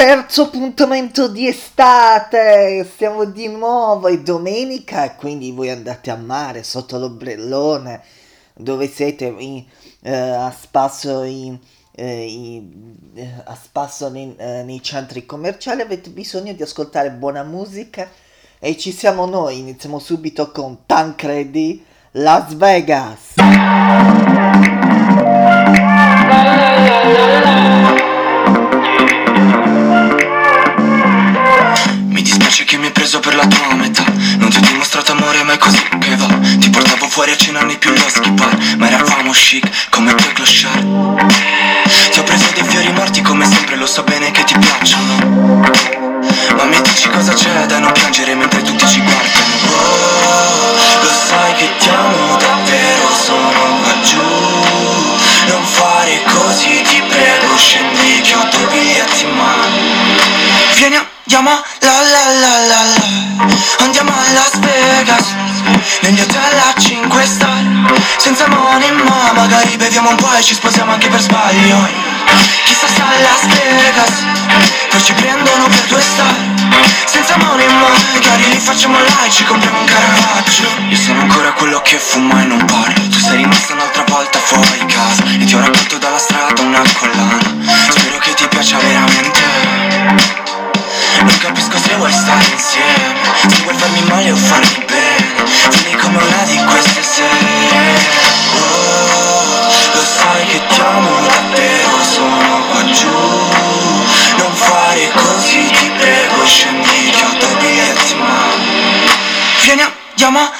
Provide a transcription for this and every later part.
terzo appuntamento di estate, siamo di nuovo, è domenica e quindi voi andate a mare sotto l'ombrellone dove siete in, eh, a spasso, in, eh, in, eh, a spasso nei, eh, nei centri commerciali, avete bisogno di ascoltare buona musica e ci siamo noi, iniziamo subito con Tancredi, Las Vegas. Preso per la tua metà Non ti ho dimostrato amore ma è così che va Ti portavo fuori a cena nei più loschi bar Ma eravamo chic come quei clochard. Ti ho preso dei fiori morti come sempre lo so bene che ti piacciono. Ma mi dici cosa c'è da non piangere mentre tutti ci guardano? Oh, lo sai che ti amo davvero sono qua giù Non fare così ti prego scendi che ho due biglietti in mano Vieni a Andiamo la la la la la. Andiamo a Las Vegas Negli hotel a 5 star. Senza money ma magari beviamo un po' e ci sposiamo anche per sbaglio. Chissà se a Las Vegas. Poi ci prendono per due star. Senza money ma magari li facciamo là e ci compriamo un caravaggio. Io sono ancora quello che fuma e non parlo Tu sei rimasta un'altra volta fuori casa. E ti ho raccolto dalla strada una collana. Spero che ti piaccia veramente non capisco se vuoi stare insieme. Se vuoi farmi male o farmi bene Vieni come una di queste sere Oh, lo sai che ti amo davvero Sono qua giù Non fare così, ti prego Scendi che ho biglietti ma. Vieni andiamo. la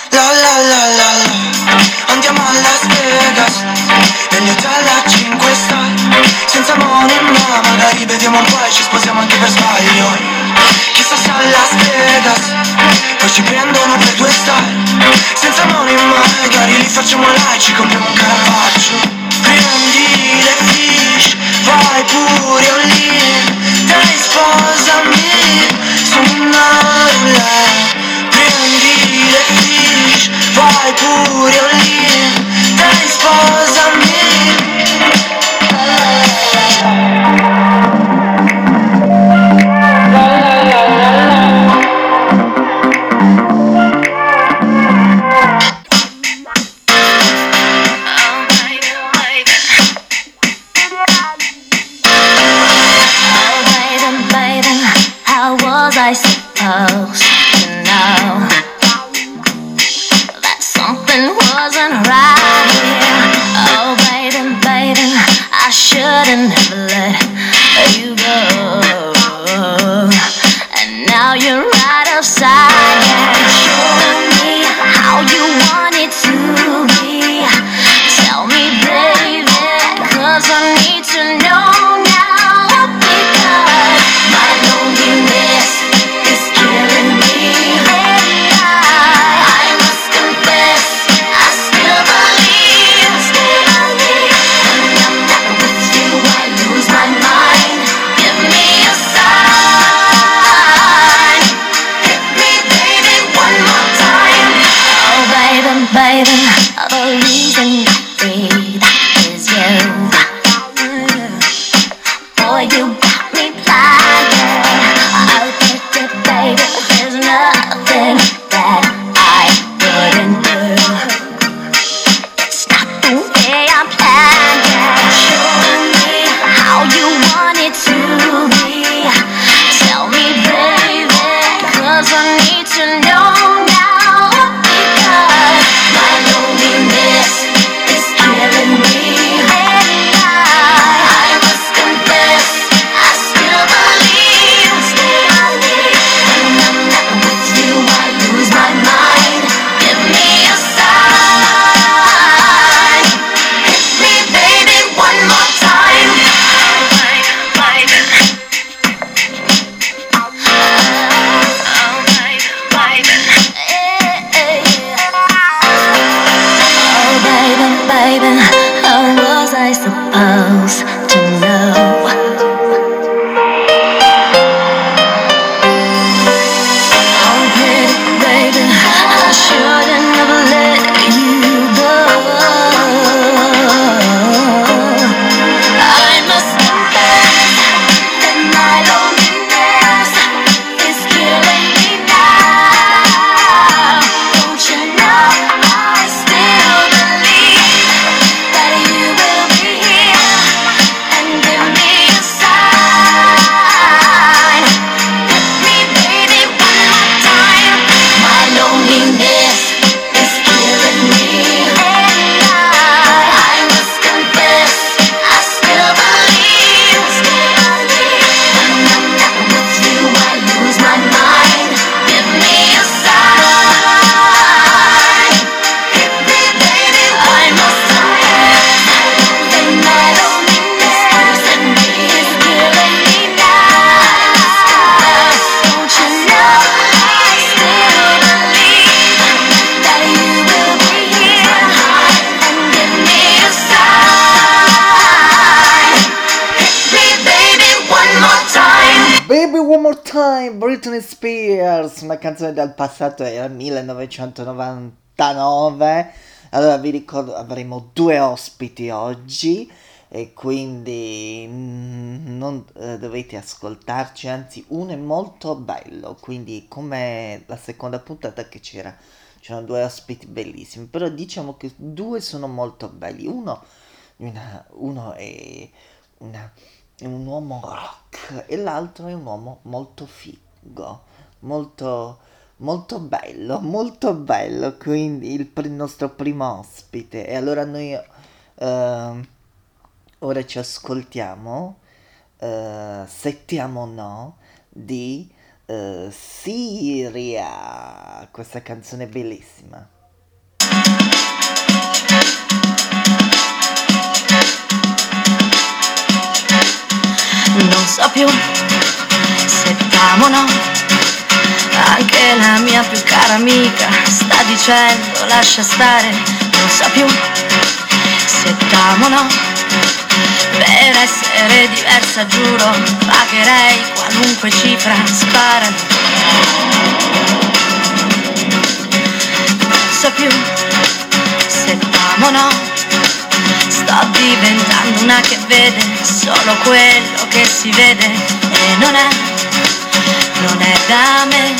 Time, Britney Spears, una canzone del passato, era 1999. Allora vi ricordo, avremo due ospiti oggi e quindi mm, non eh, dovete ascoltarci, anzi uno è molto bello, quindi come la seconda puntata che c'era, c'erano due ospiti bellissimi, però diciamo che due sono molto belli, uno, una, uno è una è un uomo rock e l'altro è un uomo molto figo, molto, molto bello, molto bello, quindi il, il nostro primo ospite. E allora noi uh, ora ci ascoltiamo, uh, Settiamo No di uh, Siria, questa canzone bellissima. Non so più se t'amo o no. Anche la mia più cara amica sta dicendo lascia stare, non so più se t'amo o no. Per essere diversa giuro, pagherei qualunque cifra, sparami. Non so più se t'amo o no Sto diventando una che vede solo quello che si vede e non è, non è da me.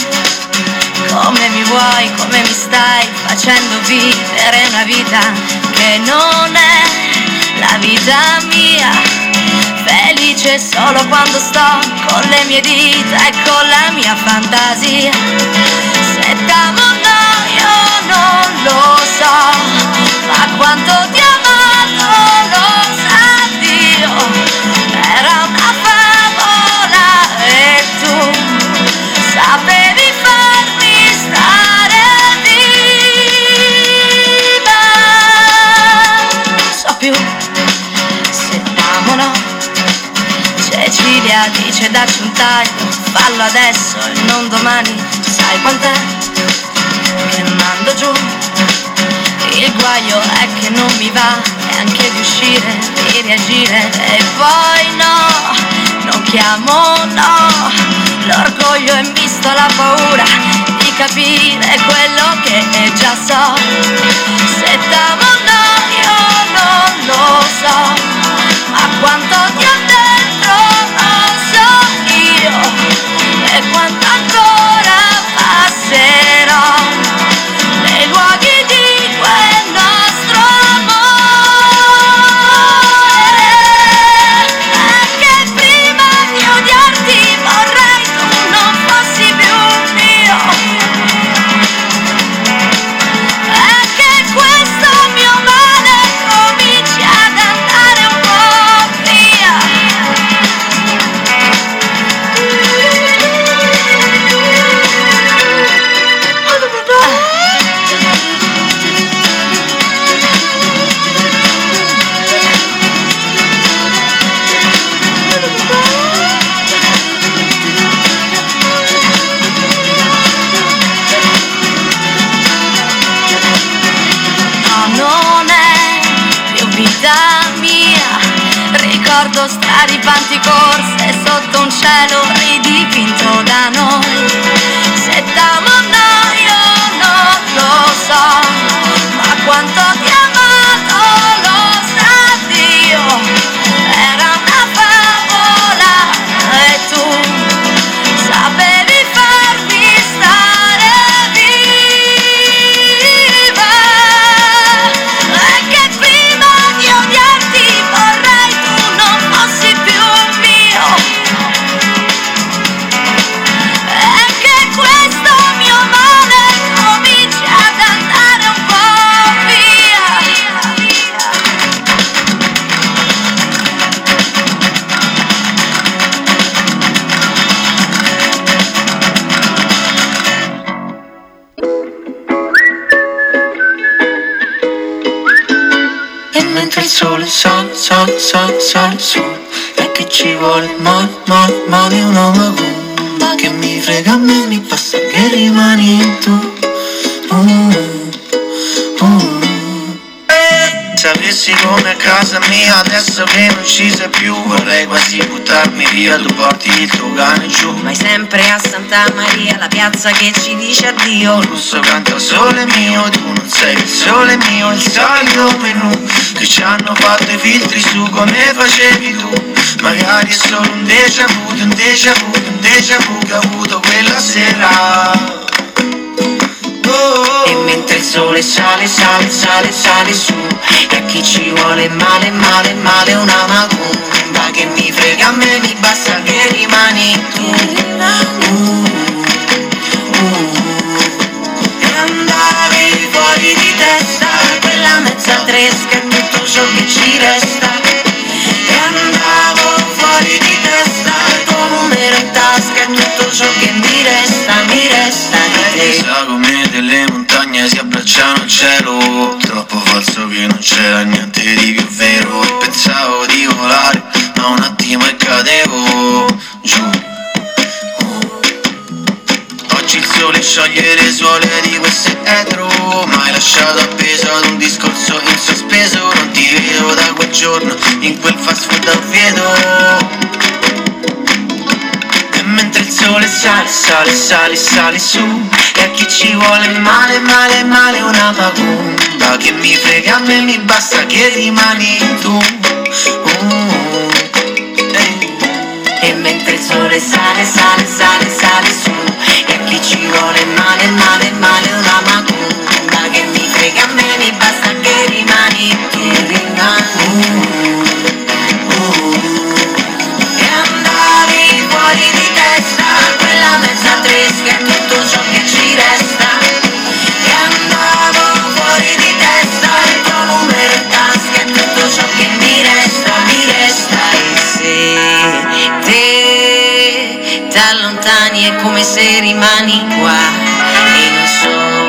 Come mi vuoi, come mi stai facendo vivere una vita che non è la vita mia. Felice solo quando sto con le mie dita e con la mia fantasia. Se t'amo Dacci un taglio, fallo adesso e non domani, sai quant'è? Che mando giù. Il guaio è che non mi va anche di uscire, di reagire. E poi no, non chiamo no, l'orgoglio è misto alla paura di capire quello che già so, se t'amo no io non lo so, ma quanto corse sotto un cielo ci vuole ma, ma, ma di una magumba Che mi frega a me, mi passa che rimani tu. Uh, uh. Sapessi come a casa mia Adesso che non ci sei più Vorrei quasi buttarmi via Tu porti il tuo cane giù. Vai sempre a Santa Maria La piazza che ci dice addio. Il russo canta sole mio Tu non sei il sole mio Il solito menù Che ci hanno fatto i filtri su come facevi tu Magari è solo un déjà vu Un déjà vu, un déjà vu Che ho avuto quella sera. E mentre il sole sale, sale, sale, sale su E a chi ci vuole male, male, male una macumba Che mi frega a me, mi basta che rimani tu. Uh, uh. E andavi fuori di testa Quella mezza tresca è tutto ciò che ci resta choque sale, sale, sale su. E a chi ci vuole male, male, male una macumba Che mi frega a me, mi basta che rimani tu. Uh, eh. E mentre il sole sale, sale, sale, sale su. E a chi ci vuole male, male, male una macumba Che mi frega a me, mi basta che rimani tu come se rimani qua E non so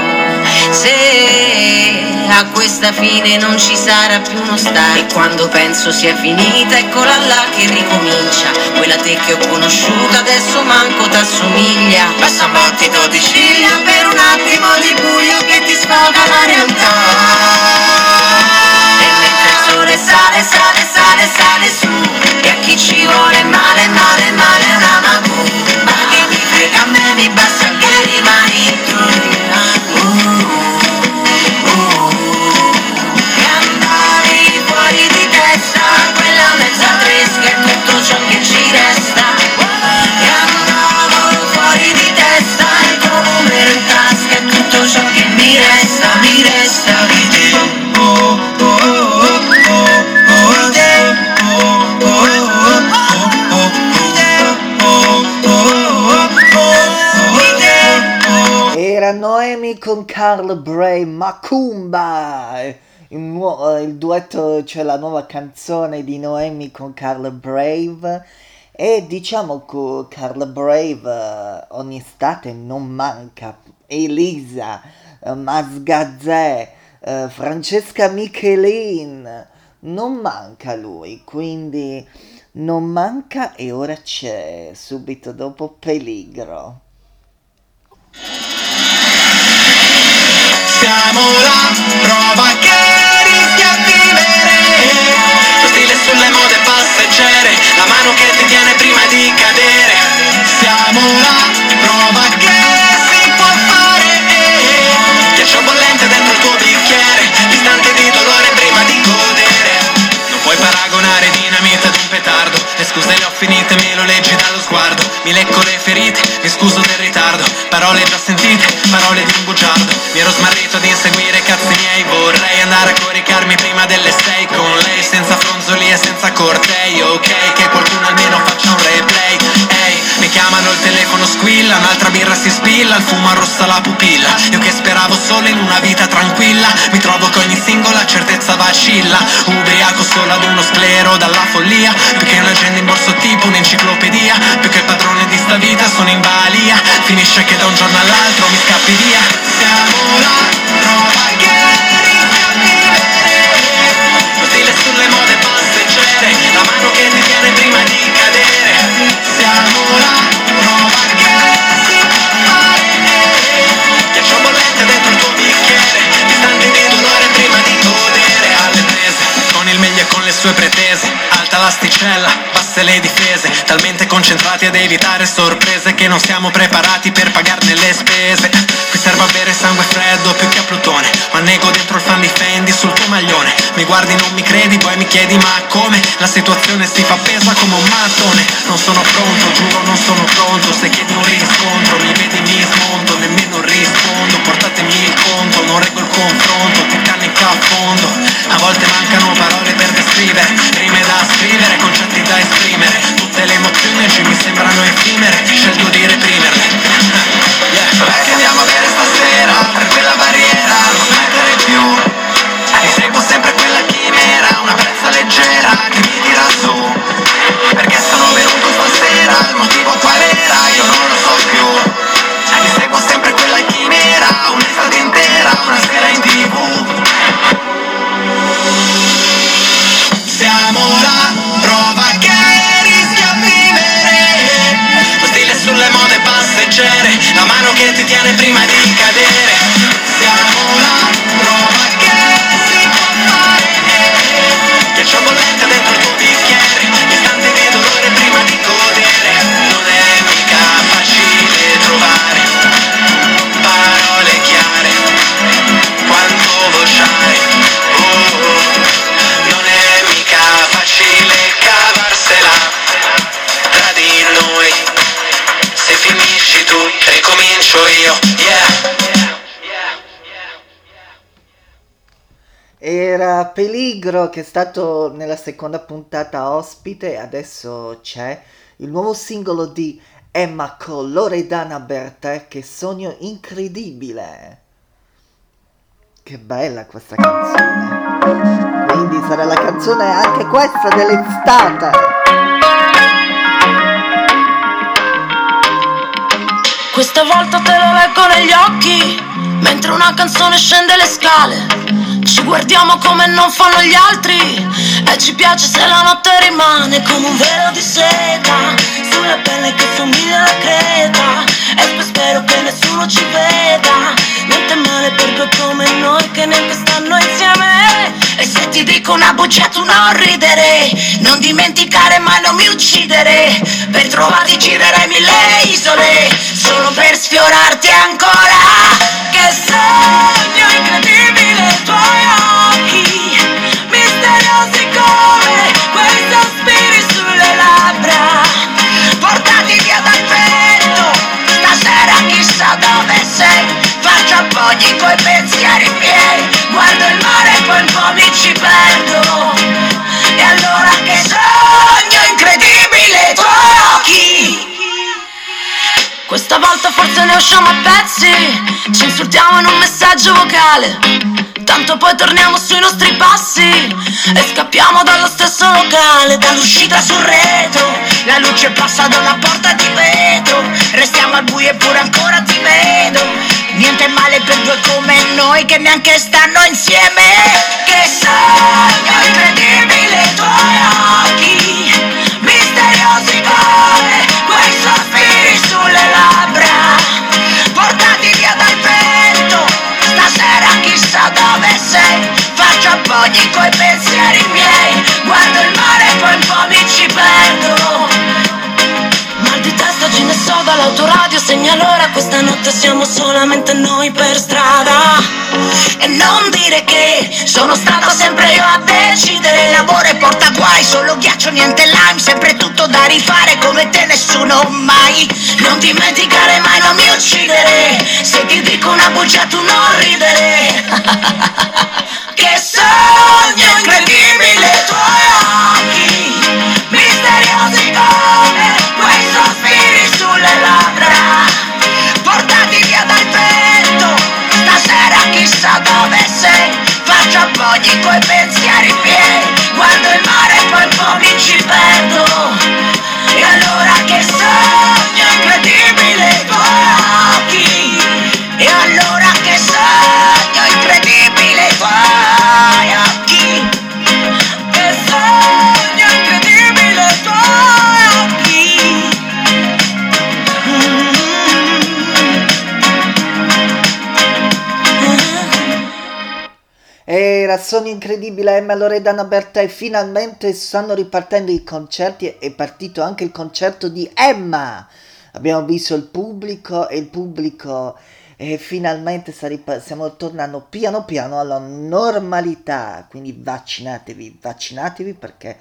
se a questa fine non ci sarà più uno stare E quando penso sia finita eccola là che ricomincia. Quella te che ho conosciuto adesso manco t'assomiglia. Basta un battito di ciglia per un attimo di buio che ti sfoga la realtà. E mentre il sole sale, sale, sale, sale su E a chi ci vuole male, male, male una macumba Che mi frega con Carl Bray, Macumba! Il, nuo- eh, il duetto, cioè la nuova canzone di Noemi con Carl Brave. E diciamo che Carl Brave eh, ogni estate non manca. Elisa, eh, Masgazzè, Francesca Michelin. Non manca lui, quindi non manca e ora c'è subito dopo Peligro. Siamo là, prova che rischi a vivere. Lo stile sulle mode passeggere. La mano che ti tiene prima di cadere. Siamo là, prova che si può fare. Ghiaccio bollente dentro il tuo bicchiere. Distante di dolore prima di godere. Non puoi paragonare dinamite ad un petardo. Le scuse le ho finite, me lo leggi dallo sguardo. Mi lecco le ferite, mi scuso del ritardo. Parole già sentite, parole di un bugiardo. Mi ero smarrito di inseguire cazzi miei. Vorrei andare a coricarmi prima delle sei Con lei senza fronzoli e senza cortei. Ok, che qualcuno almeno faccia un replay mi chiamano il telefono squilla Un'altra birra si spilla, il fumo arrossa la pupilla. Io che speravo solo in una vita tranquilla Mi trovo che ogni singola certezza vacilla. Ubriaco solo ad uno sclero dalla follia Più che un'agenda in borso tipo un'enciclopedia Più che padrone di sta vita sono in balia. Finisce che da un giorno all'altro mi scappi via. Siamo là, concentrati ad evitare sorprese Che non siamo preparati per pagarne le spese. Qui serve avere sangue freddo più che a Plutone Ma nego dentro il fan di Fendi sul tuo maglione. Mi guardi non mi credi poi mi chiedi ma come? La situazione si fa pesa come un mattone. Non sono pronto, giuro non sono pronto. Se chiedi un riscontro mi vedi mi smonto Nemmeno rispondo, Non reggo il confronto, che cannica a fondo. A volte mancano parole per descrivere Rime da scrivere, concetti da esprimere. Tutte le emozioni oggi mi sembrano effimere Scelgo di reprimerle yeah. Che andiamo a bere stasera Per quella barriera non smettere più. Mi seguo sempre quella chimera Una brezza leggera che mi tira su. Perché sono venuto stasera Il motivo qual era intera, una Era Peligro che è stato nella seconda puntata ospite, adesso c'è il nuovo singolo di Emma con Loredana Bertè, che sogno incredibile. Che bella questa canzone. Quindi sarà la canzone anche questa dell'estate. Questa volta te lo leggo negli occhi, mentre una canzone scende le scale. Ci guardiamo come non fanno gli altri. E ci piace se la notte rimane come un velo di seta sulla pelle che somiglia alla creta e spero che nessuno ci veda. Niente male per due come noi che neanche stanno insieme. E se ti dico una bugia tu non ridere, non dimenticare mai non mi uccidere. Per trovarti girerei mille isole, solo per sfiorarti ancora. Che sogno incredibile tuoi occhi, sei. Faccio appoggi coi pensieri miei, guardo il mare e poi un po' mi ci perdo. E allora che sogno incredibile i tuoi occhi. Questa volta forse ne usciamo a pezzi, ci insultiamo in un messaggio vocale. Tanto poi torniamo sui nostri passi e scappiamo dallo stesso locale, dall'uscita sul retro. La luce passa da una porta di vetro, restiamo al buio eppure ancora ti vedo. Niente male per due come noi che neanche stanno insieme. Che sogno incredibile i tuoi occhi, misteriosi come quei sospiri sulle labbra. Dall'autoradio Segna l'ora, questa notte siamo solamente noi per strada. E non dire che sono stata sempre io a decidere. L'amore porta guai, solo ghiaccio, niente lime Sempre tutto da rifare come te nessuno mai. Non dimenticare mai, non mi uccidere. Se ti dico una bugia tu non ridere. Che sogno incredibile Faccio appoggi sono incredibile Emma Loredana Bertè, finalmente stanno ripartendo i concerti, è partito anche il concerto di Emma, abbiamo visto il pubblico e il pubblico e finalmente stiamo tornando piano piano alla normalità, quindi vaccinatevi, vaccinatevi perché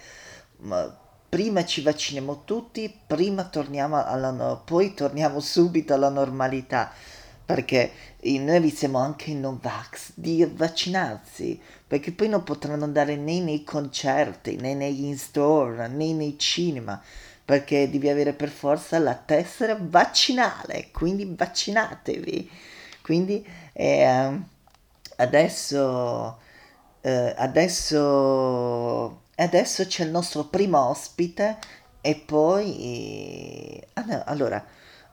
prima ci vacciniamo tutti, prima torniamo alla, poi torniamo subito alla normalità. Perché noi vi siamo anche i Novax di vaccinarsi, perché poi non potranno andare né nei concerti, né negli in-store, né nei cinema, perché devi avere per forza la tessera vaccinale, quindi vaccinatevi. Quindi eh, adesso, eh, adesso, adesso c'è il nostro primo ospite e poi... Ah no, allora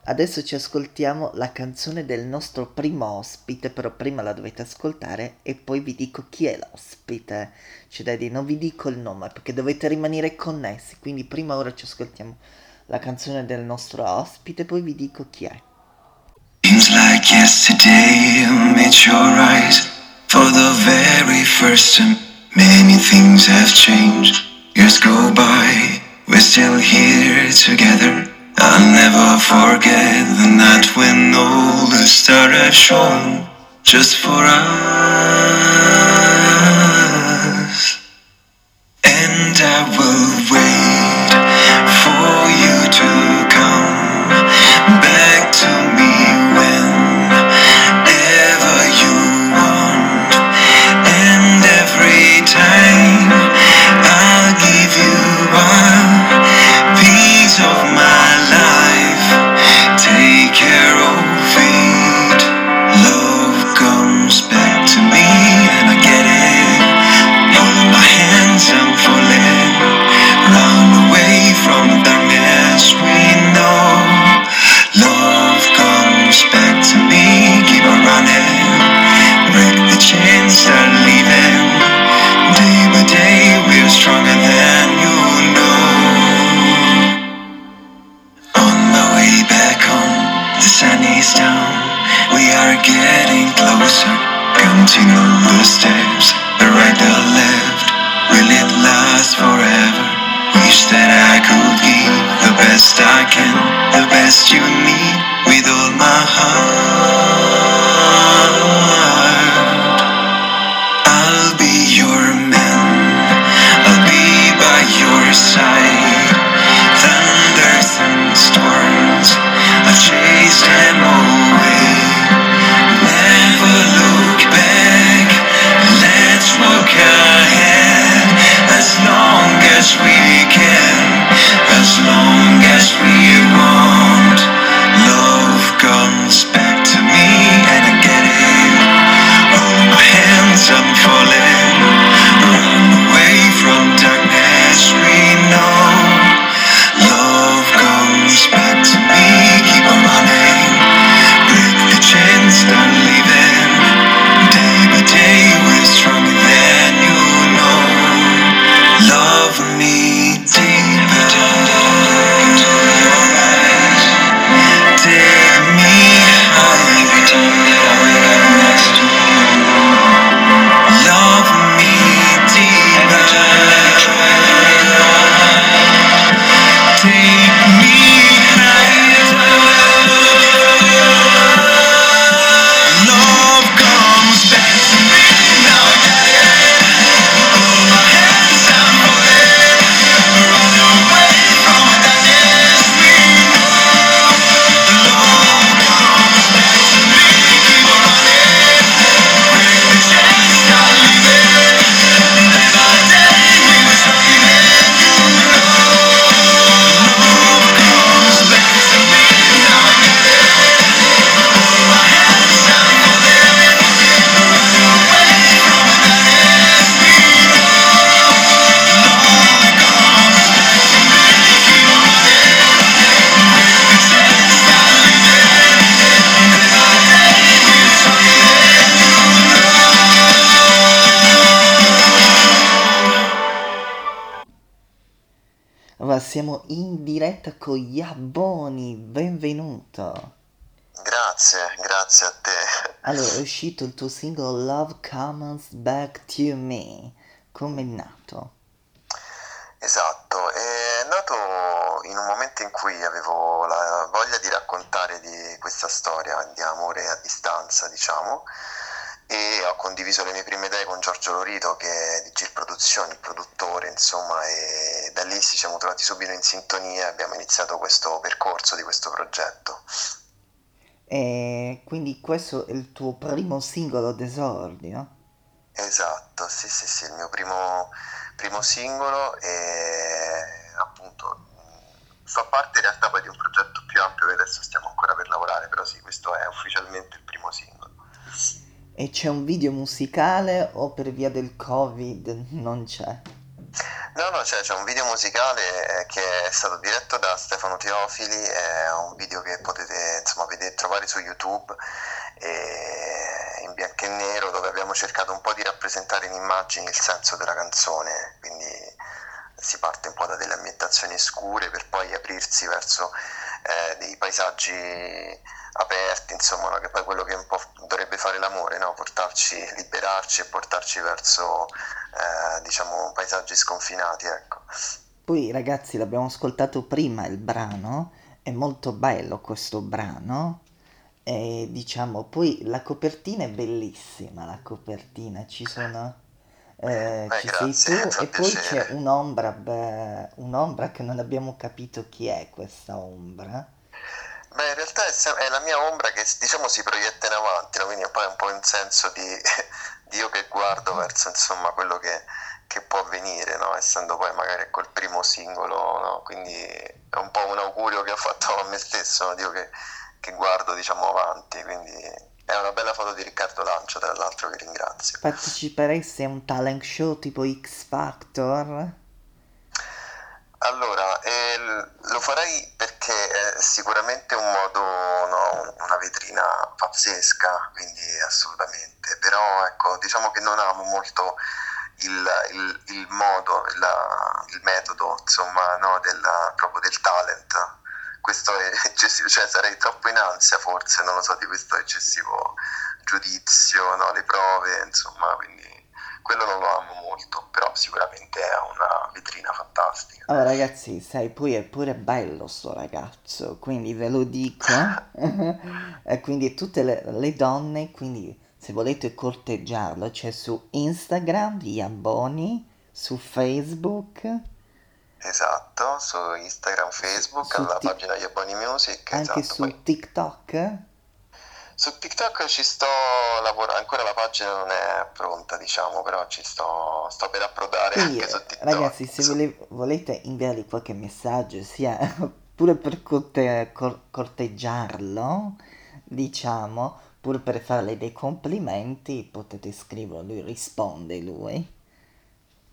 Adesso ci ascoltiamo la canzone del nostro primo ospite, però prima la dovete ascoltare e poi vi dico chi è l'ospite. C'è da dire, non vi dico il nome perché dovete rimanere connessi, quindi prima ora ci ascoltiamo la canzone del nostro ospite, poi vi dico chi è. Seems like yesterday I met your eyes for the very first time. Many things have changed. Years go by, we're still here together. I'll never forget the night when all the stars shone just for us. And I will you need, with all my heart. Siamo in diretta con Yaboni, benvenuto. Grazie, grazie a te. Allora, è uscito il tuo singolo Love Comes Back to Me. Come è nato? Esatto, è nato in un momento in cui avevo la voglia di raccontare di questa storia di amore a distanza, diciamo, e ho condiviso le mie prime idee con Giorgio Lorito che è di Gil Produzioni, il produttore, insomma, e da lì ci siamo trovati subito in sintonia e abbiamo iniziato questo percorso di questo progetto. E quindi questo è il tuo primo singolo d'esordio? Esatto, sì, sì, sì, il mio primo, primo singolo e appunto fa parte in realtà poi di un progetto più ampio che adesso stiamo ancora per lavorare, però sì, questo è ufficialmente il primo singolo. E c'è un video musicale o per via del Covid non c'è? No, no, c'è, c'è un video musicale eh, che è stato diretto da Stefano Teofili, è un video che potete insomma, vedere, trovare su YouTube in bianco e nero dove abbiamo cercato un po' di rappresentare in immagini il senso della canzone, quindi si parte un po' da delle ambientazioni scure per poi aprirsi verso eh, dei paesaggi aperti, insomma, no? che poi è quello che un po' dovrebbe fare l'amore, no? portarci, liberarci e portarci verso eh, diciamo paesaggi sconfinati. Ecco. Poi ragazzi l'abbiamo ascoltato prima il brano, è molto bello questo brano. E diciamo, poi la copertina è bellissima, la copertina, ci sono... Eh, Beh, ci grazie, sei tu fa e poi piacere. c'è un'ombra, beh, un'ombra che non abbiamo capito chi è questa ombra. Beh, in realtà è, la mia ombra che diciamo si proietta in avanti, no? quindi poi è un po' un senso di, di io che guardo verso insomma quello che, che può avvenire, no? essendo poi magari col primo singolo, no? quindi è un po' un augurio che ho fatto a me stesso, no? Dio che, che guardo diciamo avanti, quindi è una bella foto di Riccardo Lancio, tra l'altro che ringrazio. Parteciperesti a un talent show tipo X Factor? Allora, eh, lo farei perché è sicuramente un modo, no, un- una vetrina pazzesca, quindi assolutamente, però ecco, diciamo che non amo molto il, il- il modo, la- il metodo, insomma, no, della- proprio del talent. Questo è eccessivo, cioè sarei troppo in ansia forse, non lo so, di questo eccessivo giudizio, no, le prove, insomma, quindi quello non lo amo molto, però sicuramente è una vetrina fantastica. Oh ragazzi, sai, poi è pure bello sto ragazzo, quindi ve lo dico. e quindi tutte le, le donne, quindi se volete corteggiarlo, c'è su Instagram, vi abboni, su Facebook, Esatto, su Instagram, Facebook, su alla Tik- pagina di Abboni Music, anche esatto. su Poi TikTok. su TikTok ci sto lavorando, ancora la pagina non è pronta, diciamo, però ci sto, sto per approdare Quindi anche su eh, TikTok. ragazzi, se vole- volete inviargli qualche messaggio, sia pure per corte- cor- corteggiarlo, diciamo, pure per farle dei complimenti, potete scriverlo, lui risponde lui.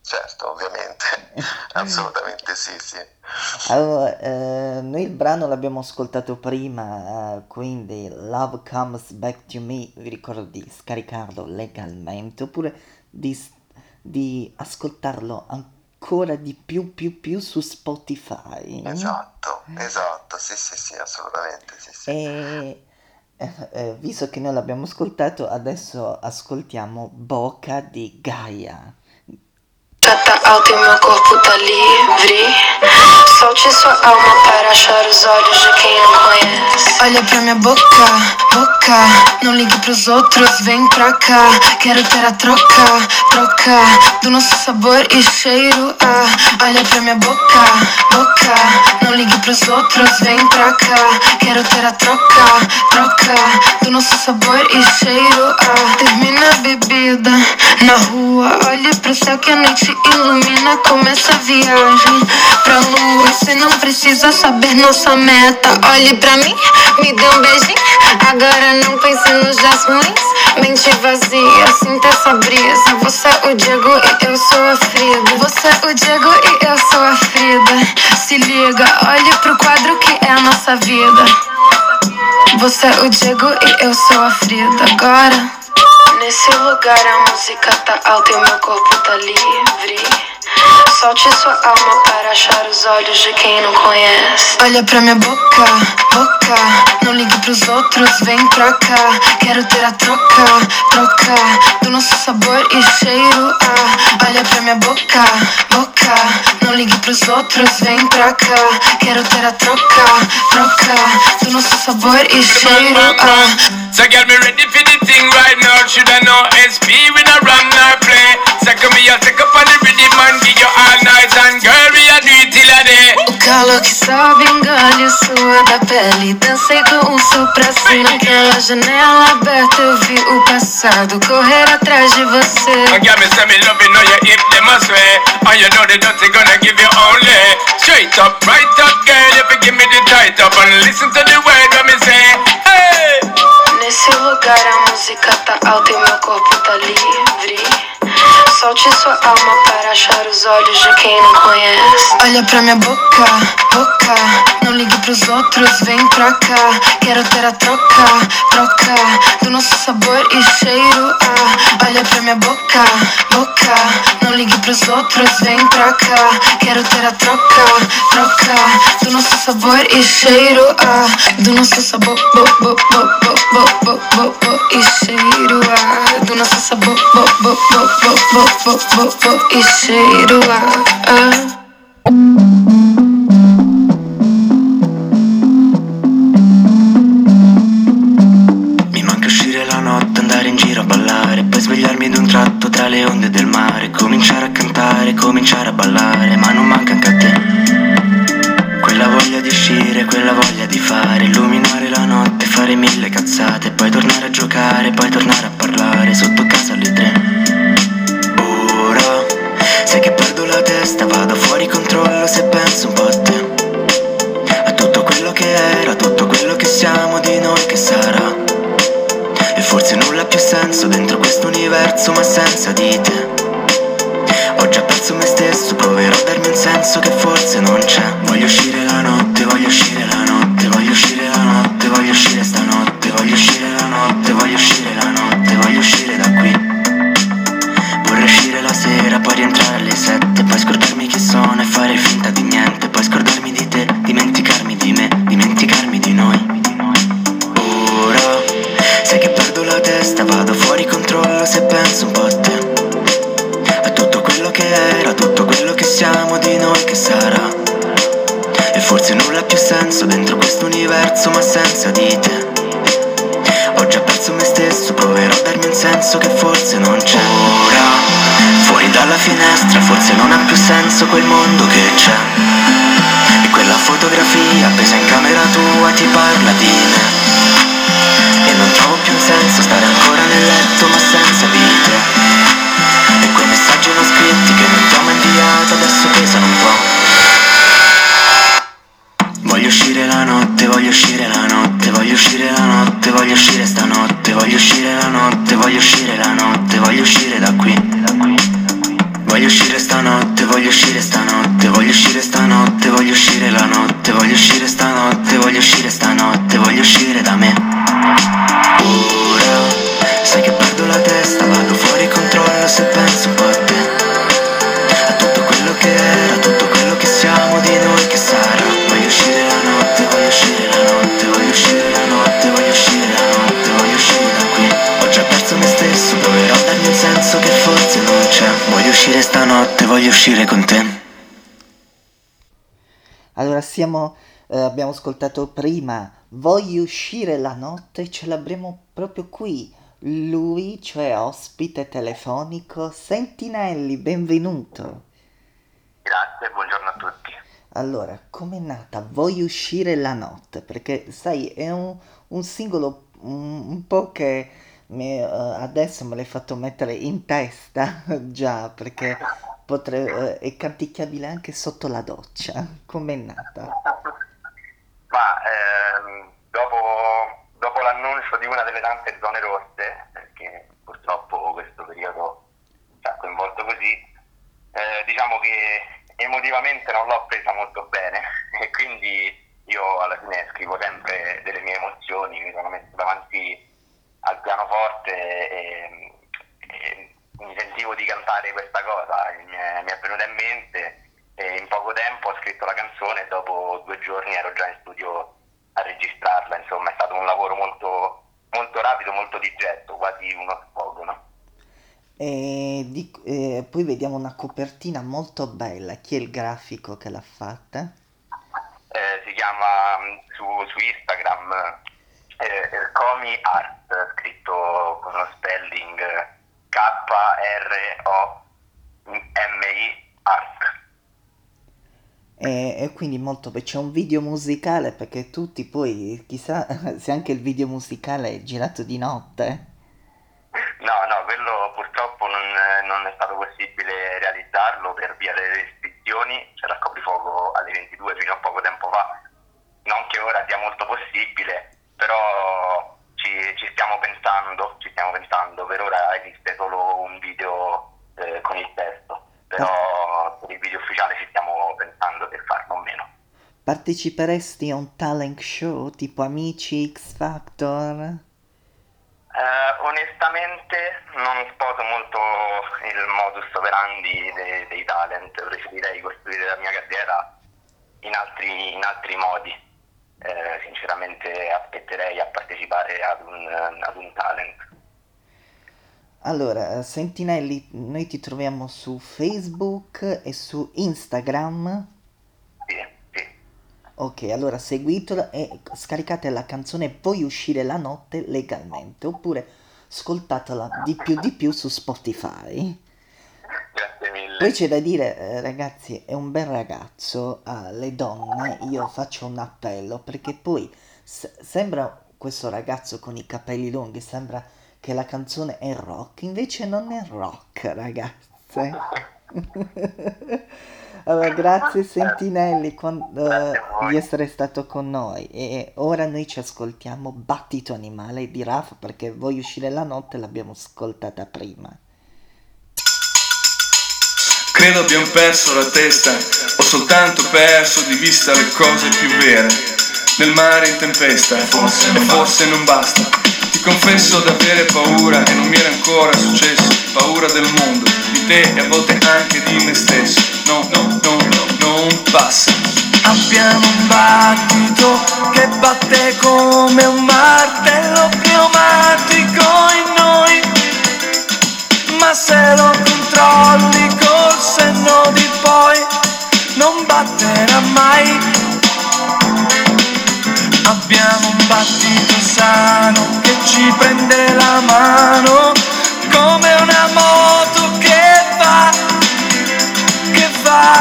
Certo, ovviamente, assolutamente sì, sì. Allora, eh, noi il brano l'abbiamo ascoltato prima, eh, quindi Love Comes Back to Me, vi ricordo di scaricarlo legalmente oppure di, di ascoltarlo ancora di più più più su Spotify. Esatto, esatto, sì, sì, sì, assolutamente, sì, sì. E eh, eh, visto che noi l'abbiamo ascoltato, adesso ascoltiamo Boca di Gaia. Tá alto e meu corpo tá livre. Solte sua alma para achar os olhos de quem a conhece. Olha pra minha boca, boca. Não ligue pros outros, vem pra cá. Quero ter a troca, troca. Do nosso sabor e cheiro. Ah, olha pra minha boca, boca. Não ligue pros outros, vem pra cá. Quero ter a troca, troca. Do nosso sabor e cheiro. Ah, termina a bebida na rua. Olhe pro céu que a noite ilumina. Começa a viagem pra lua. Você não precisa saber nossa meta. Olhe pra mim, me dê um beijinho. Agora não pense nos dias ruins. Mente vazia, sinta essa brisa. Você é o Diego e eu sou a Frida. Você é o Diego e eu sou a Frida. Se liga, olhe pro quadro que é a nossa vida. Você é o Diego e eu sou a Frida. Agora. Nesse lugar a música tá alta e o meu corpo tá livre. Solte sua alma para achar os olhos de quem não conhece. Olha pra minha boca, boca. Não ligue pros outros, vem pra cá. Quero ter a troca, troca. Do nosso sabor e cheiro. Ah, olha pra minha boca, boca. Não ligue pros outros, vem pra cá. Quero ter a troca, troca. Do nosso sabor e cheiro. Ah. So get me ready for the thing right now. Should I know SP with a or play? Second me, I'll take up on the rhythm and give you all night. And girl, we a do it till a day. O calor que sobe, engole o suor da pele Dancei com o sol pra cima Naquela janela aberta eu vi o passado Correr atrás de você me love you, know you hip sway. And you know the dirty gonna give you only straight up, right up, girl. If you give me the tight up and listen to the word when me say. Nesse lugar a música tá alta e meu corpo tá livre Solte sua alma para achar os olhos de quem não conhece Olha pra minha boca, boca Não ligue pros outros, vem pra cá Quero ter a troca, troca Do nosso sabor e cheiro ah. Olha pra minha boca, boca Não ligue pros outros, vem pra cá Quero ter a troca, troca Do nosso sabor e cheiro ah. Do nosso sabor, bo, bo, bo, bo, bo, bo, bo, bo, e cheiro ah. Do nosso sabor, bo, bo, bo, bo, bo, bo, bo, e cheiro ah. ah. Mi manca uscire la notte, andare in giro a ballare Poi svegliarmi d'un tratto tra le onde del mare Cominciare a cantare, cominciare a ballare Ma non manca anche a te Quella voglia di uscire, quella voglia di fare Illuminare la notte, fare mille cazzate Poi tornare a giocare, poi tornare a parlare Sotto casa alle tre sai che perdo la testa Vado fuori controllo se penso un po' a te. A tutto quello che era, tutto quello che siamo Di noi che sarà. E forse nulla ha più senso dentro questo universo ma senza di te. Ho già perso me stesso, proverò a darmi un senso che forse non c'è. Voglio uscire la notte, voglio uscire la notte, voglio uscire la notte, voglio uscire perdo la testa, vado fuori controllo se penso un po' a te. A tutto quello che era, tutto quello che siamo di noi che sarà. E forse nulla ha più senso dentro questo universo ma senza di te. Ho già perso me stesso, proverò a darmi un senso che forse non c'è. Ora, fuori dalla finestra, forse non ha più senso quel mondo che c'è. E quella fotografia appesa in camera tua ti parla di me. E non trovo senso stare ancora nel letto ma senza vita E quei messaggi non scritti che non ti ho mai inviato adesso pesano un po' Siamo, eh, abbiamo ascoltato prima Voglio uscire la notte, ce l'avremo proprio qui. Lui, cioè ospite telefonico, Sentinelli, benvenuto. Grazie, buongiorno a tutti. Allora, com'è nata Voglio uscire la notte? Perché sai, è un, un singolo un, un po' che mi, eh, adesso me l'hai fatto mettere in testa già, perché potre- eh, è canticchiabile anche sotto la doccia. Com'è nata? Ma ehm, dopo, dopo l'annuncio di una delle tante zone rosse, perché purtroppo questo periodo ci ha coinvolto così, eh, diciamo che emotivamente non l'ho presa molto bene e quindi io alla fine scrivo sempre delle mie emozioni, mi sono messo davanti al pianoforte e, e mi sentivo di cantare questa cosa, e mi è, mi è venuta in mente molto di getto, quasi uno sfogo, no? E di- eh, poi vediamo una copertina molto bella. Chi è il grafico che l'ha fatta? Eh, si chiama mh, su, su Instagram eh, Comi Art, scritto con lo spelling K-R-O-M-I Art. E, e quindi molto c'è un video musicale perché tutti poi chissà se anche il video musicale è girato di notte. No, no, quello purtroppo non, non è stato possibile realizzarlo per via delle restrizioni, c'era il coprifuoco alle 22 fino a poco tempo fa, non che ora sia molto possibile, però ci, ci stiamo pensando, ci stiamo pensando, per ora esiste solo un video eh, con il testo, però per il video ufficiale ci stiamo pensando per farlo o meno. Parteciperesti a un talent show tipo Amici X Factor? Eh, onestamente non sposo molto il modus operandi dei, dei talent, preferirei costruire la mia carriera in altri, in altri modi. Eh, sinceramente aspetterei a partecipare ad un, ad un talent. Allora, Sentinelli, noi ti troviamo su Facebook e su Instagram. Ok, allora seguitelo e scaricate la canzone Puoi uscire la notte legalmente oppure ascoltatela di più di più su Spotify. Grazie mille. Poi c'è da dire, eh, ragazzi, è un bel ragazzo, alle donne io faccio un appello perché poi s- sembra questo ragazzo con i capelli lunghi, sembra che la canzone è rock, invece non è rock, ragazze. Allora, grazie Sentinelli quan- Grazie eh, a voi. di essere stato con noi e ora noi ci ascoltiamo Battito Animale di Raf perché Vuoi uscire la notte l'abbiamo ascoltata prima. Credo abbiamo perso la testa, ho soltanto perso di vista le cose più vere. Nel mare in tempesta, e forse non basta. Ti confesso d'avere paura e non mi era ancora successo. Paura del mondo, di te e a volte anche di me stesso. No, no, no, no, non passa. Abbiamo un battito che batte come un martello pneumatico in noi. Ma se lo controlli col senno di poi, non batterà mai. Abbiamo un battito sano che ci prende la mano come una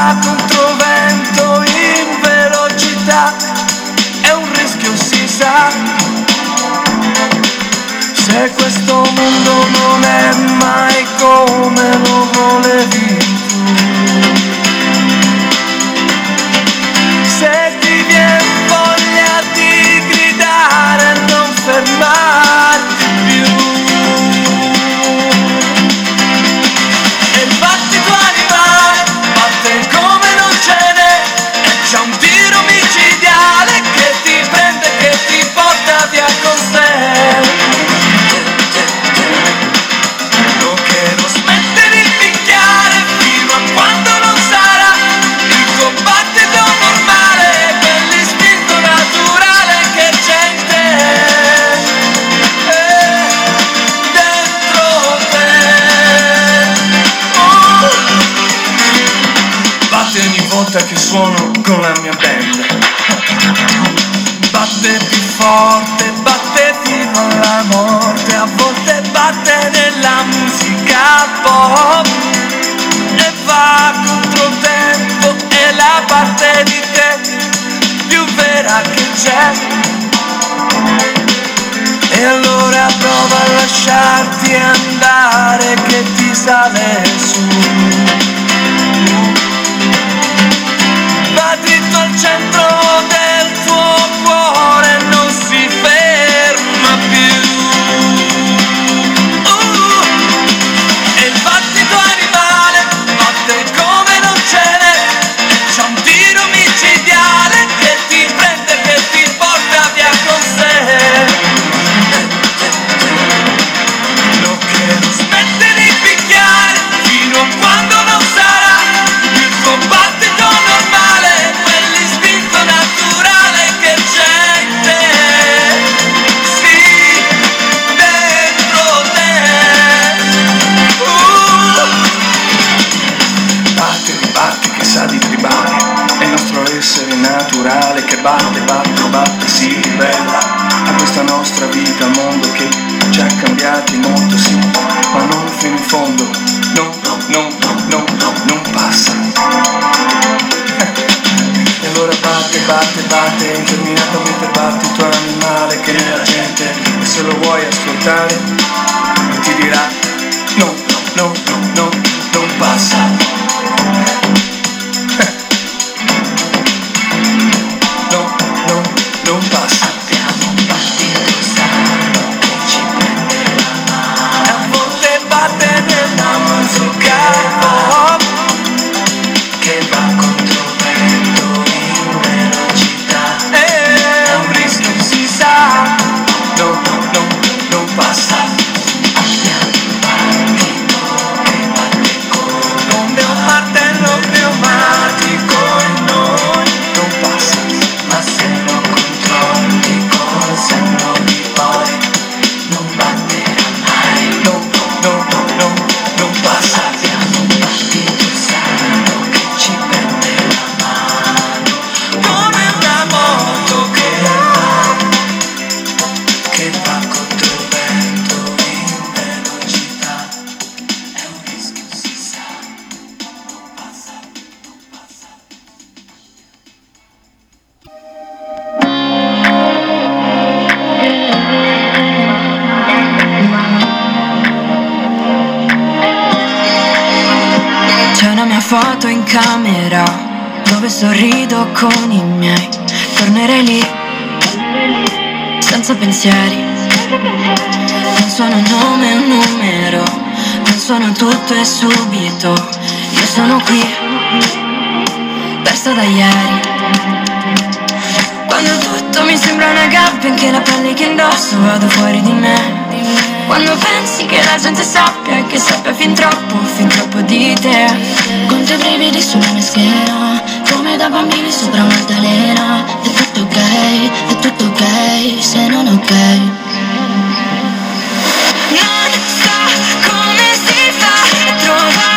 va contro vento in velocità è un rischio si sa. Se questo mondo non è mai come lo volevi se ti viene voglia di gridare non fermarti lasciarti andare che ti sale su. Batte, batte, interminatamente batti il animale che è la gente, e se lo vuoi ascoltare, fin troppo di te. Con te brividi sulla mia schiena Come da bambini sopra un'altalena È tutto ok, è tutto ok Se non ok. Non so come si fa a trovare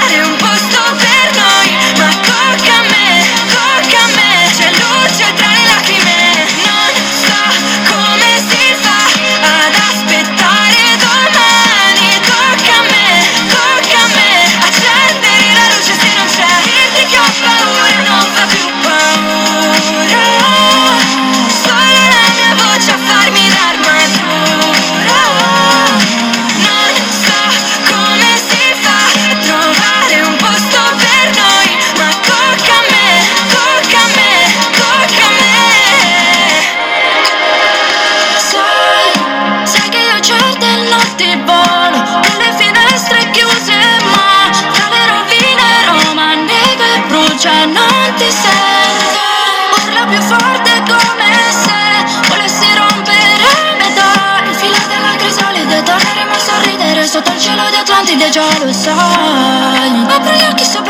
I'll sai Apri gli occhi sopra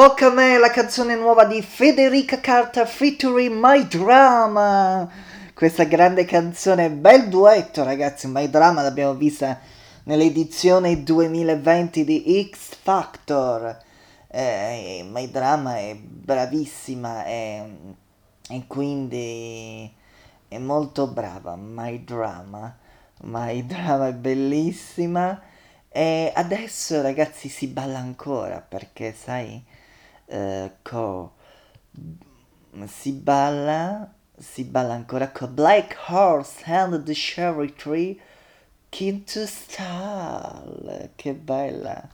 Tocca a me la canzone nuova di Federica Carta featuring My Drama. Questa grande canzone, bel duetto ragazzi, My Drama l'abbiamo vista nell'edizione 2020 di X Factor. Eh, My Drama è bravissima e, e quindi è molto brava. My Drama, My Drama è bellissima. E adesso ragazzi si balla ancora perché sai eh, co, si balla si balla ancora con Black Horse and the Cherry Tree Kinto Style che bella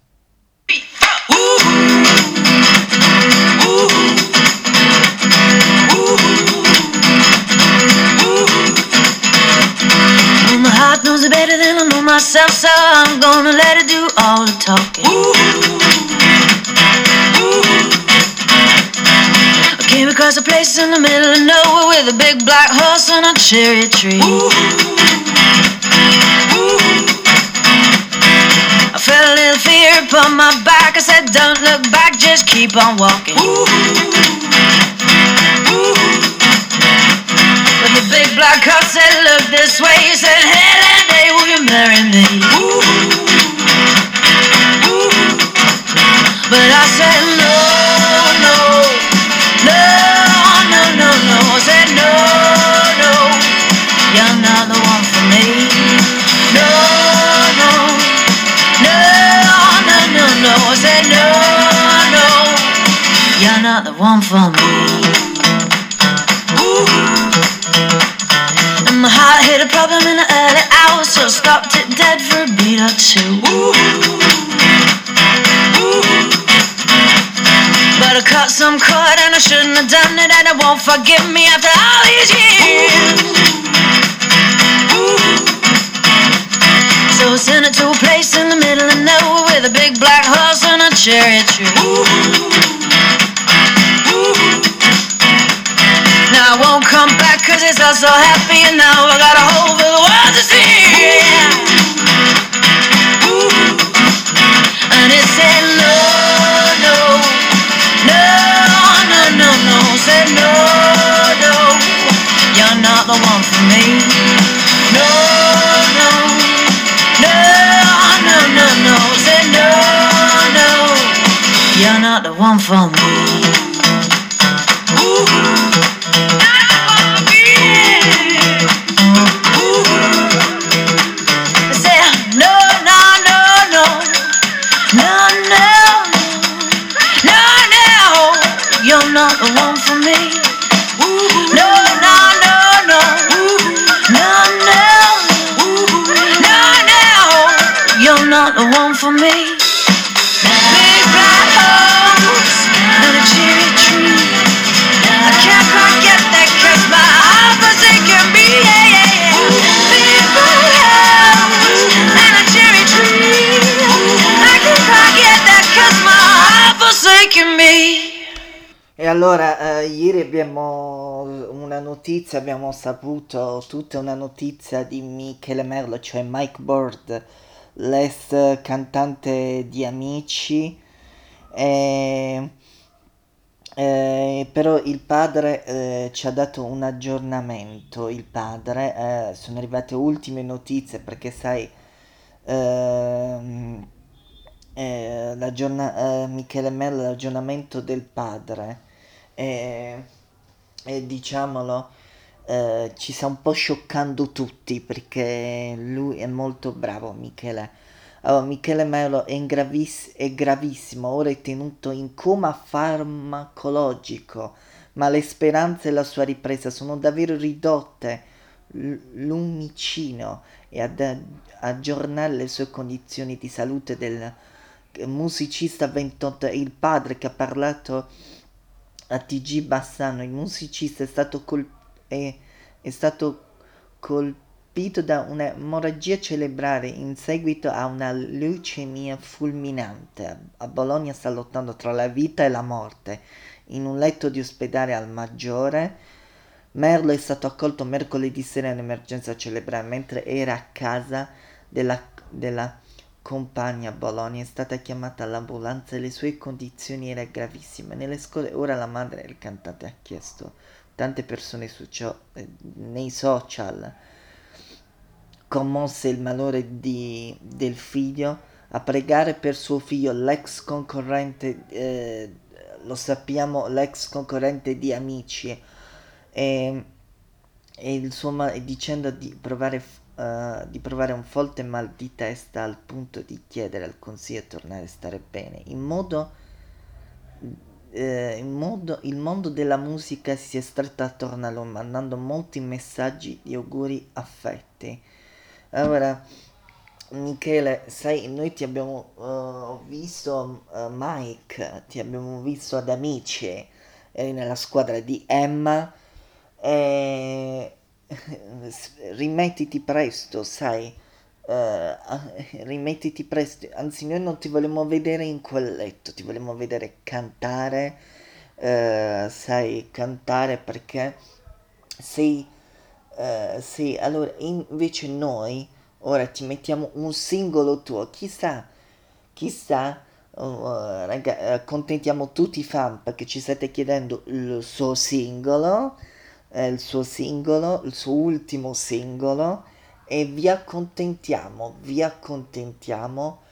my heart knows it better than I know myself, so I'm gonna let it do all the talking. Came across a place in the middle of nowhere with a big black horse and a cherry tree. I felt a little fear upon my back. I said, Don't look back, just keep on walking. But the big black horse said, Look this way. He said, Hey, that day, will you marry me? But I said, no, no. You're not the one for me. Ooh. And my heart hit a problem in the early hours, so I stopped it dead for a beat or two. Ooh. Ooh. But I cut some cord and I shouldn't have done it And it won't forgive me after all these years So I sent it to a place in the middle of nowhere With a big black horse and a cherry tree Ooh. Ooh. Now I won't come back cause it's all so happy And now I got a whole for the world to see And it said no, E allora, eh, ieri abbiamo una notizia, abbiamo saputo tutta una notizia di Michele Merlo, cioè Mike Bird, l'ex cantante di Amici, e, eh, però il padre eh, ci ha dato un aggiornamento, il padre, eh, sono arrivate ultime notizie perché sai... ehm, eh, l'aggiorna- eh, Michele Merlo, l'aggiornamento del padre e, e diciamolo eh, ci sta un po' scioccando tutti perché lui è molto bravo Michele. Allora, Michele Merlo è, graviss- è gravissimo ora è tenuto in coma farmacologico ma le speranze e la sua ripresa sono davvero ridotte. L- Lumicino e ad aggiornare le sue condizioni di salute del musicista 28 il padre che ha parlato a TG Bassano il musicista è stato, col- è, è stato colpito da un'emorragia cerebrale in seguito a una leucemia fulminante. A Bologna sta lottando tra la vita e la morte. In un letto di ospedale al Maggiore Merlo è stato accolto mercoledì sera in emergenza cerebrale mentre era a casa della, della compagna a Bologna. È stata chiamata all'ambulanza e le sue condizioni erano gravissime. Nelle scuole ora la madre del cantante ha chiesto tante persone su ciò, eh, nei social commosse il malore di, del figlio a pregare per suo figlio l'ex concorrente eh, lo sappiamo l'ex concorrente di amici e, e il suo ma- dicendo di provare, eh, di provare un forte mal di testa al punto di chiedere al consiglio di tornare a stare bene, in modo eh, il, mondo, il mondo della musica si è stretto attorno a lui, mandando molti messaggi di auguri affetti. Allora, Michele, sai, noi ti abbiamo uh, visto, uh, Mike, ti abbiamo visto ad Amici, eri nella squadra di Emma, rimettiti presto, sai, uh, rimettiti presto, anzi noi non ti vogliamo vedere in quel letto, ti vogliamo vedere cantare, uh, sai, cantare perché sei, uh, sei, allora invece noi ora ti mettiamo un singolo tuo, chissà, chissà, uh, raga, accontentiamo tutti i fan perché ci state chiedendo il suo singolo, eh, il suo singolo, il suo ultimo singolo e vi accontentiamo, vi accontentiamo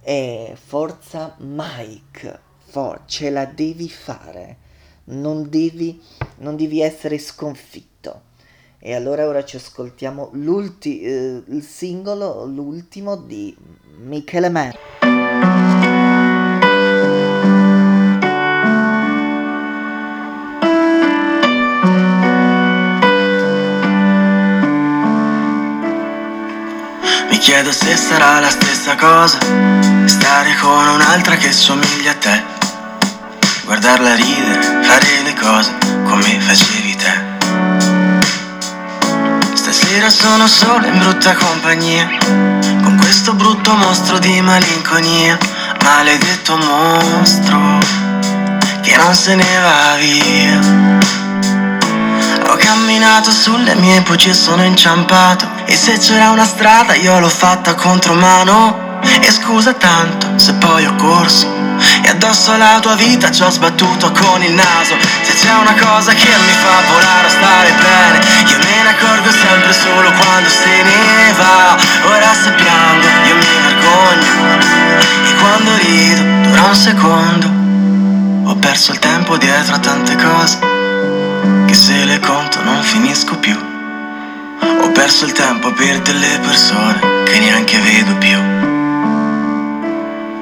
e forza Mike, for, ce la devi fare, non devi, non devi essere sconfitto. E allora ora ci ascoltiamo l'ulti- eh, il singolo, l'ultimo di Michele Mann. Mi chiedo se sarà la stessa cosa Stare con un'altra che somiglia a te. Guardarla ridere, fare le cose come facevi te. Stasera sono solo in brutta compagnia Con questo brutto mostro di malinconia. Maledetto mostro Che non se ne va via. Ho camminato sulle mie bugie, sono inciampato E se c'era una strada io l'ho fatta contro mano. E scusa tanto se poi ho corso. E addosso alla tua vita ci ho sbattuto con il naso. Se c'è una cosa che mi fa volare a stare bene Io me ne accorgo sempre solo quando se ne va. Ora se piango io mi vergogno. E quando rido dura un secondo. Ho perso il tempo dietro a tante cose che se le conto non finisco più. Ho perso il tempo per delle persone che neanche vedo più.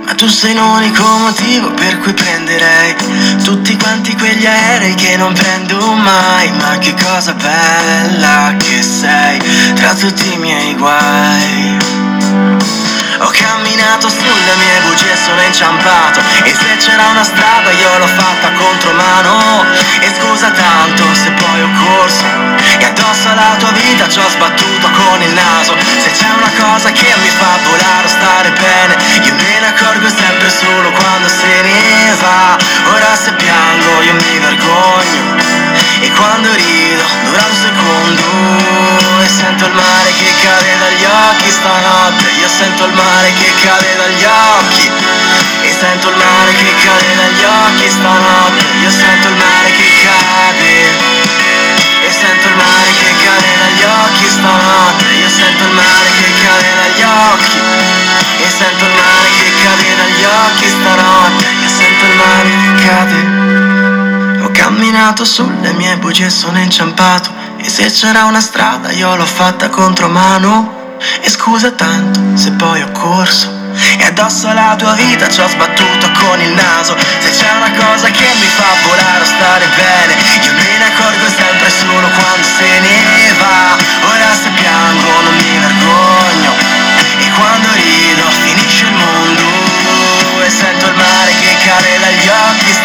Ma tu sei l'unico motivo per cui prenderei tutti quanti quegli aerei che non prendo mai. Ma che cosa bella che sei tra tutti i miei guai. Ho camminato sulle mie bugie, sono inciampato. E se c'era una strada io l'ho fatta contro mano. E scusa tanto se poi ho corso E addosso alla tua vita ci ho sbattuto con il naso. Se c'è una cosa che mi fa volare o stare bene Io me ne accorgo sempre solo quando se ne va. Ora se piango io mi vergogno E quando rido dura un secondo. E sento il mare che cade dagli occhi stanotte. Io sento il mare che cade dagli occhi. E sento il mare che cade dagli occhi stanotte. Io sento il mare che cade. E sento il mare che cade dagli occhi stanotte. Io sento il mare che cade dagli occhi. E sento il mare che cade dagli occhi stanotte. Io sento il mare che cade camminato sulle mie bugie sono inciampato. E se c'era una strada io l'ho fatta contro mano. E scusa tanto se poi ho corso. E addosso alla tua vita ci ho sbattuto con il naso. Se c'è una cosa che mi fa volare o stare bene Io me ne accorgo sempre solo quando se ne va. Ora se piango non mi vergogno. E quando rido finisce il mondo. E sento il mare che cade dagli occhi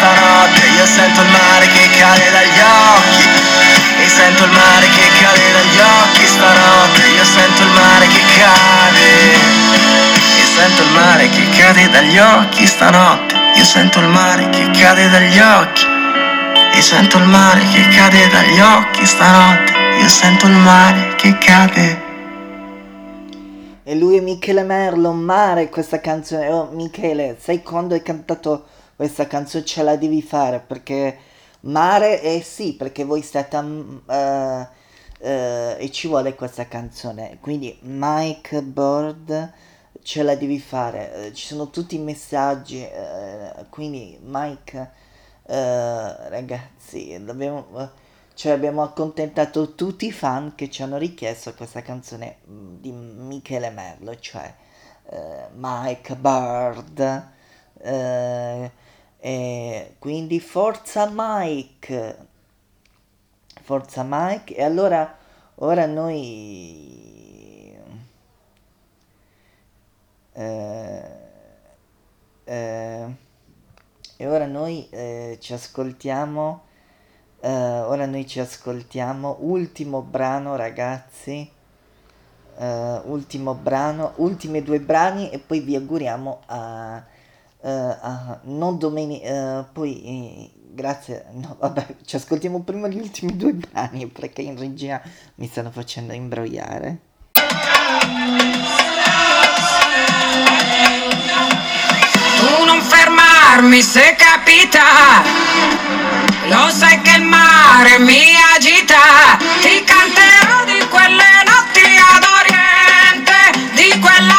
cade dagli occhi. E sento il mare che cade dagli occhi stanotte Io sento il mare che cade. E sento il mare che cade dagli occhi stanotte Io sento il mare che cade dagli occhi. E sento il mare che cade dagli occhi stanotte Io sento il mare che cade. E lui è Michele Merlo, Mare, questa canzone. Oh, Michele, sai quando hai cantato questa canzone ce la devi fare perché Mare, eh sì, perché voi siete... um, eh, eh, e ci vuole questa canzone. Quindi Mike Bird ce la devi fare. Eh, ci sono tutti i messaggi. quindi Mike, ragazzi, dobbiamo, cioè abbiamo accontentato tutti i fan che ci hanno richiesto questa canzone mm, di Michele Merlo, cioè Mike Bird. Eh, quindi forza Mike, forza Mike. E allora ora noi... Eh, eh, e ora noi eh, ci ascoltiamo. Eh, ora noi ci ascoltiamo. Ultimo brano, ragazzi. Eh, ultimo brano, ultimi due brani e poi vi auguriamo a non domenica. Uh, poi eh, grazie. No, vabbè, ci ascoltiamo prima gli ultimi due brani perché in regia mi stanno facendo imbrogliare. Tu non fermarmi se capita, lo sai che il mare mi agita, ti canterò di quelle notti ad oriente, di quella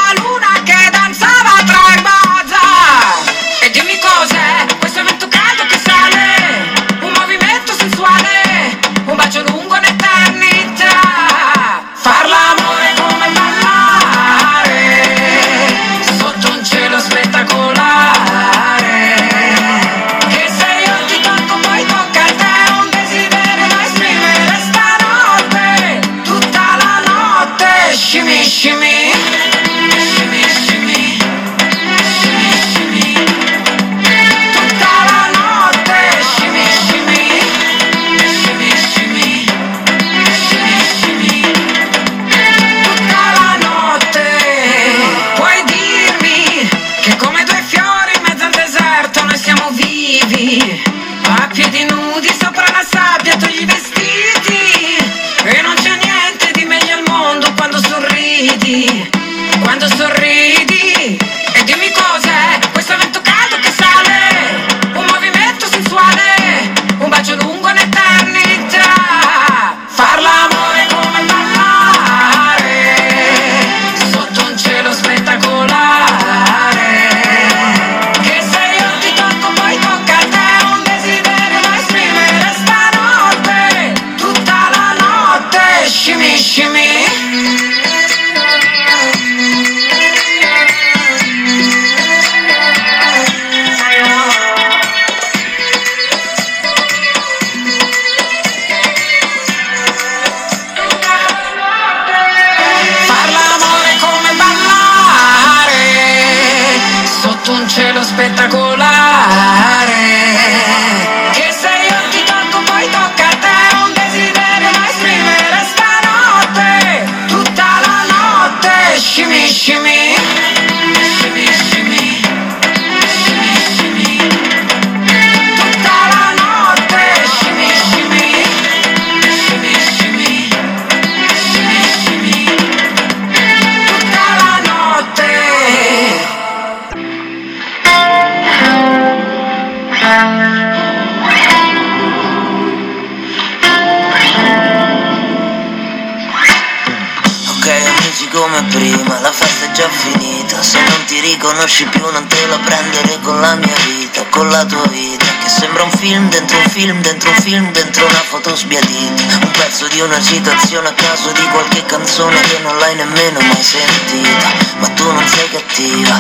film dentro un film dentro una foto sbiadita. Un pezzo di una citazione a caso di qualche canzone che non l'hai nemmeno mai sentita. Ma tu non sei cattiva,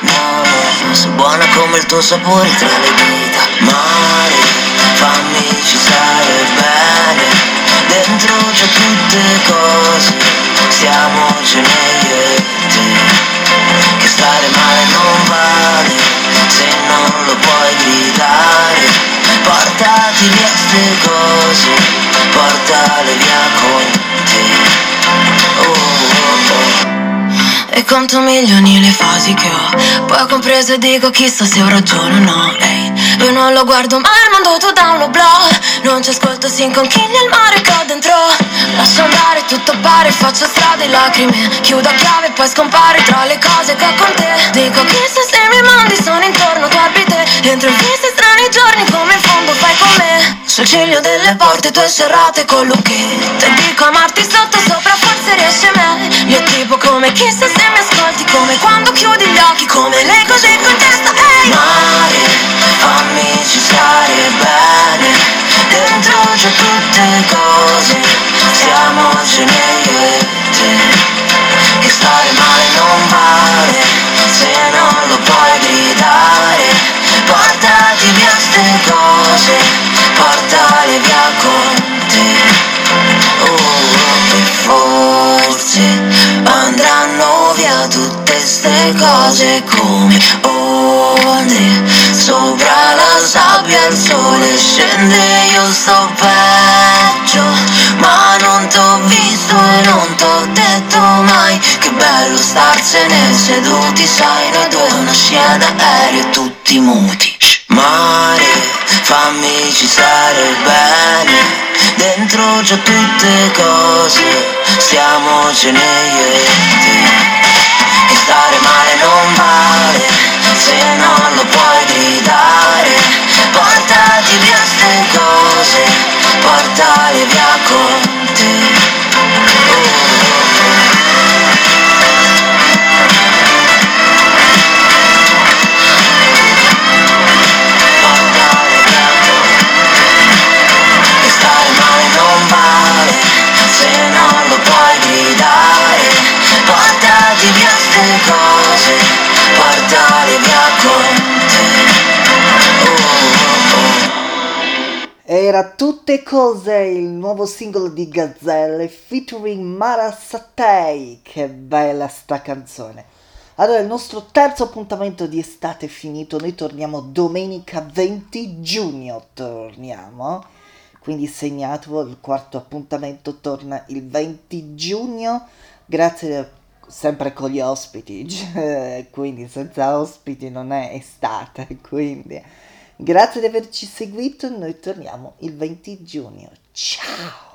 no, no Sei buona come il tuo sapore tra le dita. Mare, fammi ci stare bene. Dentro c'è tutte cose, stiamocene io e te. Che stare male non vale, se non lo puoi gridare. Portati via ste cose, portale via con te. Oh, oh, oh. E conto milioni le fasi che ho? Poi ho compreso e dico chissà se ho ragione o no. Ehi, io non lo guardo mai il mondo tu da un oblò Non ci ascolto sin conchiglia il mare che ho dentro. Lascio andare tutto pare faccio strade lacrime. Chiudo a chiave e poi scompare tra le cose che ho con te. Dico chissà se i miei mondi sono intorno tu orbite Entro in fisse strani giorni come in fondo fai con me Sul ciglio delle porte tue serrate con lucchette. Dico amarti sotto sopra forse riesce meglio Tipo come chissà se mi ascolti Come quando chiudi gli occhi Come le cose con testa Ehi! Mare, fammi ci stare bene. Dentro c'è tutte cose. Stiamocene io e te portale via con te. Oh, e forse andranno via tutte ste cose come onde. Sopra la sabbia il sole scende, io sto peggio Ma non t'ho visto e non t'ho detto mai. Che bello starsene seduti, sai noi due una scia d'aereo tutti muti. Mare, fammi ci stare bene. Dentro c'ho tutte cose, stiamocene io e te E stare male non vale, se non lo puoi gridare. Portati via ste cose, portale via con te Portati via ste cose, portali via con te. Era Tutte Cose, il nuovo singolo di Gazzelle featuring Mara Sattei. Che bella sta canzone. Allora, il nostro terzo appuntamento di estate è finito. Noi torniamo domenica 20 giugno. Torniamo quindi segnatelo, il quarto appuntamento torna il 20 giugno, grazie sempre con gli ospiti, quindi senza ospiti non è estate, quindi grazie di averci seguito, noi torniamo il 20 giugno, ciao!